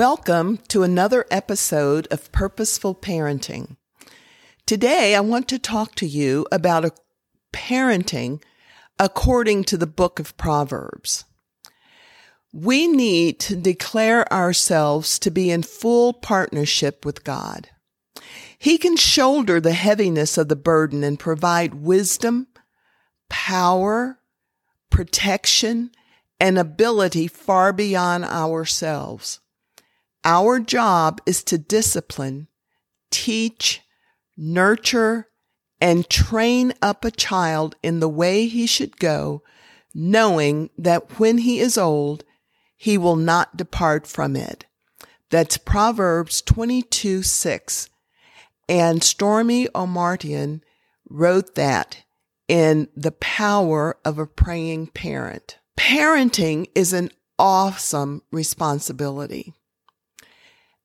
Welcome to another episode of Purposeful Parenting. Today, I want to talk to you about a parenting according to the book of Proverbs. We need to declare ourselves to be in full partnership with God. He can shoulder the heaviness of the burden and provide wisdom, power, protection, and ability far beyond ourselves. Our job is to discipline, teach, nurture, and train up a child in the way he should go, knowing that when he is old, he will not depart from it. That's Proverbs 22 6. And Stormie Omartian wrote that in The Power of a Praying Parent. Parenting is an awesome responsibility.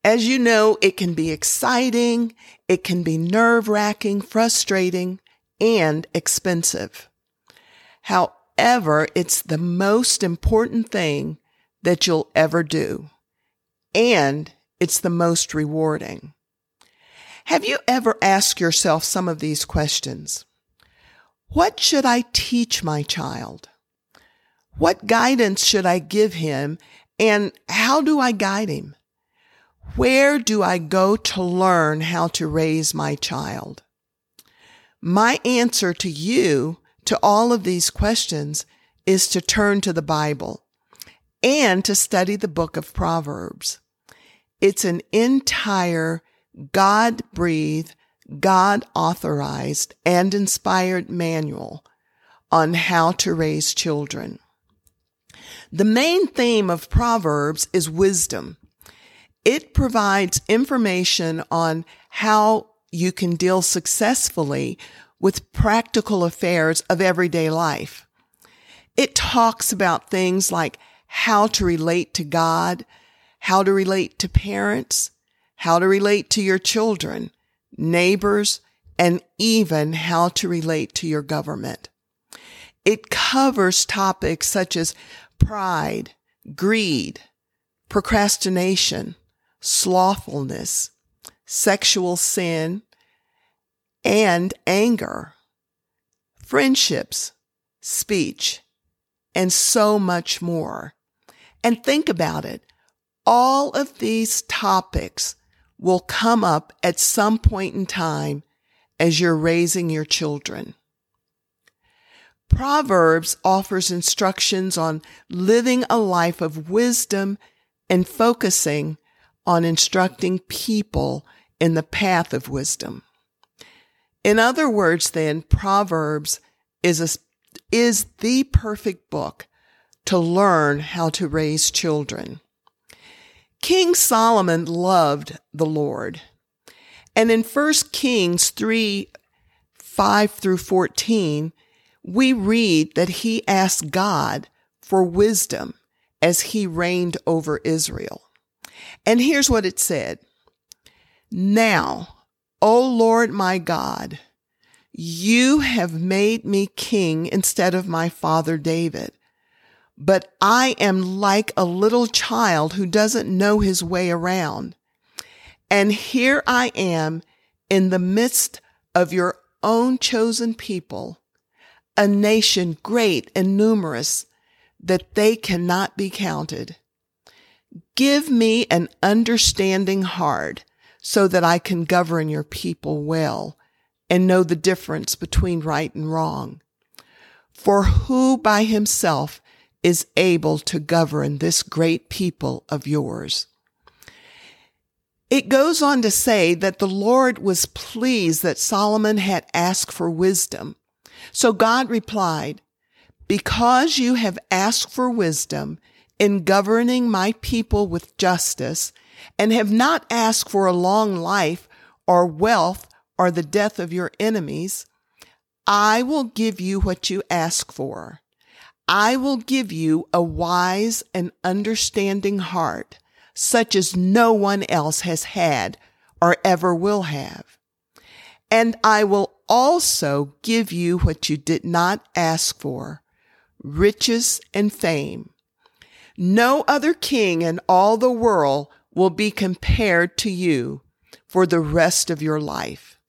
As you know, it can be exciting, it can be nerve wracking, frustrating, and expensive. However, it's the most important thing that you'll ever do. And it's the most rewarding. Have you ever asked yourself some of these questions? What should I teach my child? What guidance should I give him? And how do I guide him? Where do I go to learn how to raise my child? My answer to you to all of these questions is to turn to the Bible and to study the book of Proverbs. It's an entire God breathed, God authorized, and inspired manual on how to raise children. The main theme of Proverbs is wisdom. It provides information on how you can deal successfully with practical affairs of everyday life. It talks about things like how to relate to God, how to relate to parents, how to relate to your children, neighbors, and even how to relate to your government. It covers topics such as pride, greed, procrastination, slothfulness, sexual sin, and anger, friendships, speech, and so much more. And think about it. All of these topics will come up at some point in time as you're raising your children. Proverbs offers instructions on living a life of wisdom and focusing on instructing people in the path of wisdom. In other words, then, Proverbs is a, is the perfect book to learn how to raise children. King Solomon loved the Lord. And in 1 Kings 3, 5 through 14, we read that he asked God for wisdom as he reigned over Israel. And here's what it said. Now, O Lord my God, you have made me king instead of my father David. But I am like a little child who doesn't know his way around. And here I am in the midst of your own chosen people, a nation great and numerous that they cannot be counted. Give me an understanding heart so that I can govern your people well and know the difference between right and wrong. For who by himself is able to govern this great people of yours? It goes on to say that the Lord was pleased that Solomon had asked for wisdom. So God replied, Because you have asked for wisdom in governing my people with justice and have not asked for a long life or wealth or the death of your enemies, I will give you what you ask for. I will give you a wise and understanding heart, such as no one else has had or ever will have. And I will also give you what you did not ask for, riches and fame. No other king in all the world will be compared to you for the rest of your life.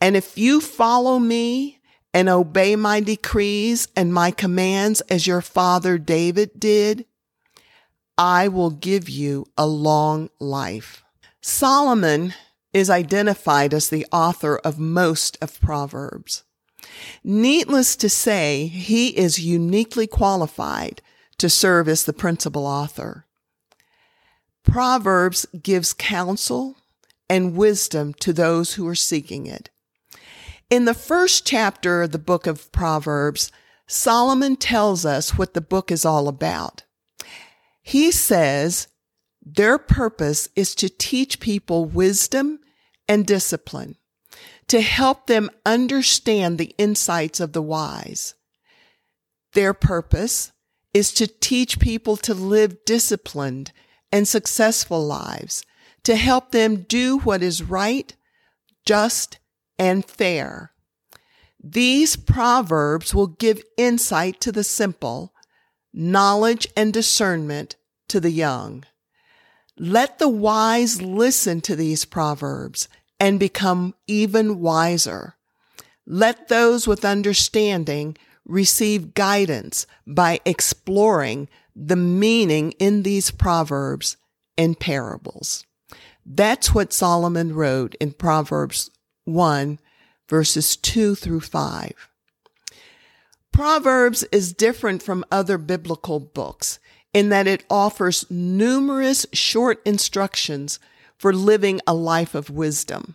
And if you follow me and obey my decrees and my commands as your father David did, I will give you a long life. Solomon is identified as the author of most of Proverbs. Needless to say, he is uniquely qualified to serve as the principal author. Proverbs gives counsel and wisdom to those who are seeking it. In the first chapter of the book of Proverbs, Solomon tells us what the book is all about. He says their purpose is to teach people wisdom and discipline, to help them understand the insights of the wise. Their purpose is to teach people to live disciplined and successful lives, to help them do what is right, just, and fair. These proverbs will give insight to the simple, knowledge and discernment to the young. Let the wise listen to these proverbs and become even wiser. Let those with understanding receive guidance by exploring the meaning in these proverbs and parables. That's what Solomon wrote in Proverbs 1 verses 2 through 5. Proverbs is different from other biblical books in that it offers numerous short instructions for living a life of wisdom.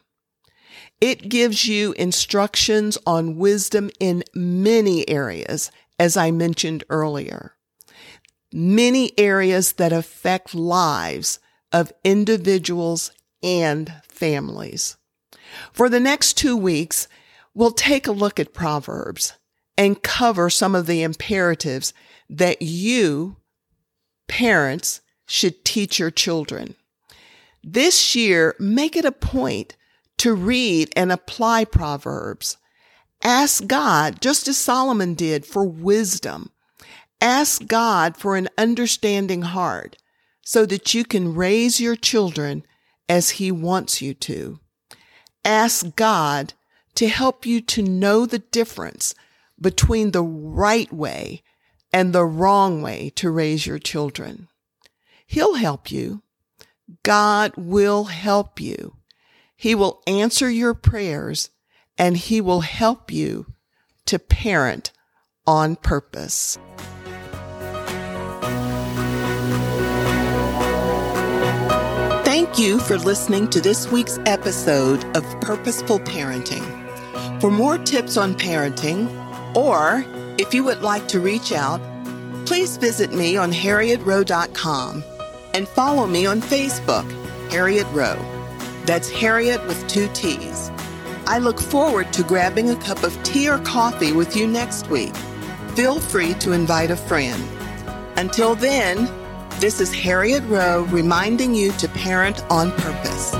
It gives you instructions on wisdom in many areas, as I mentioned earlier. Many areas that affect lives of individuals and families. For the next two weeks, we'll take a look at Proverbs and cover some of the imperatives that you, parents, should teach your children. This year, make it a point to read and apply Proverbs. Ask God, just as Solomon did, for wisdom. Ask God for an understanding heart so that you can raise your children as He wants you to. Ask God to help you to know the difference between the right way and the wrong way to raise your children. He'll help you. God will help you. He will answer your prayers and he will help you to parent on purpose. Thank you for listening to this week's episode of Purposeful Parenting. For more tips on parenting, or if you would like to reach out, please visit me on harriettrowe.com and follow me on Facebook, Harriett Rowe. That's Harriett with two T's. I look forward to grabbing a cup of tea or coffee with you next week. Feel free to invite a friend. Until then, this is Harriett Rowe reminding you to parent on purpose.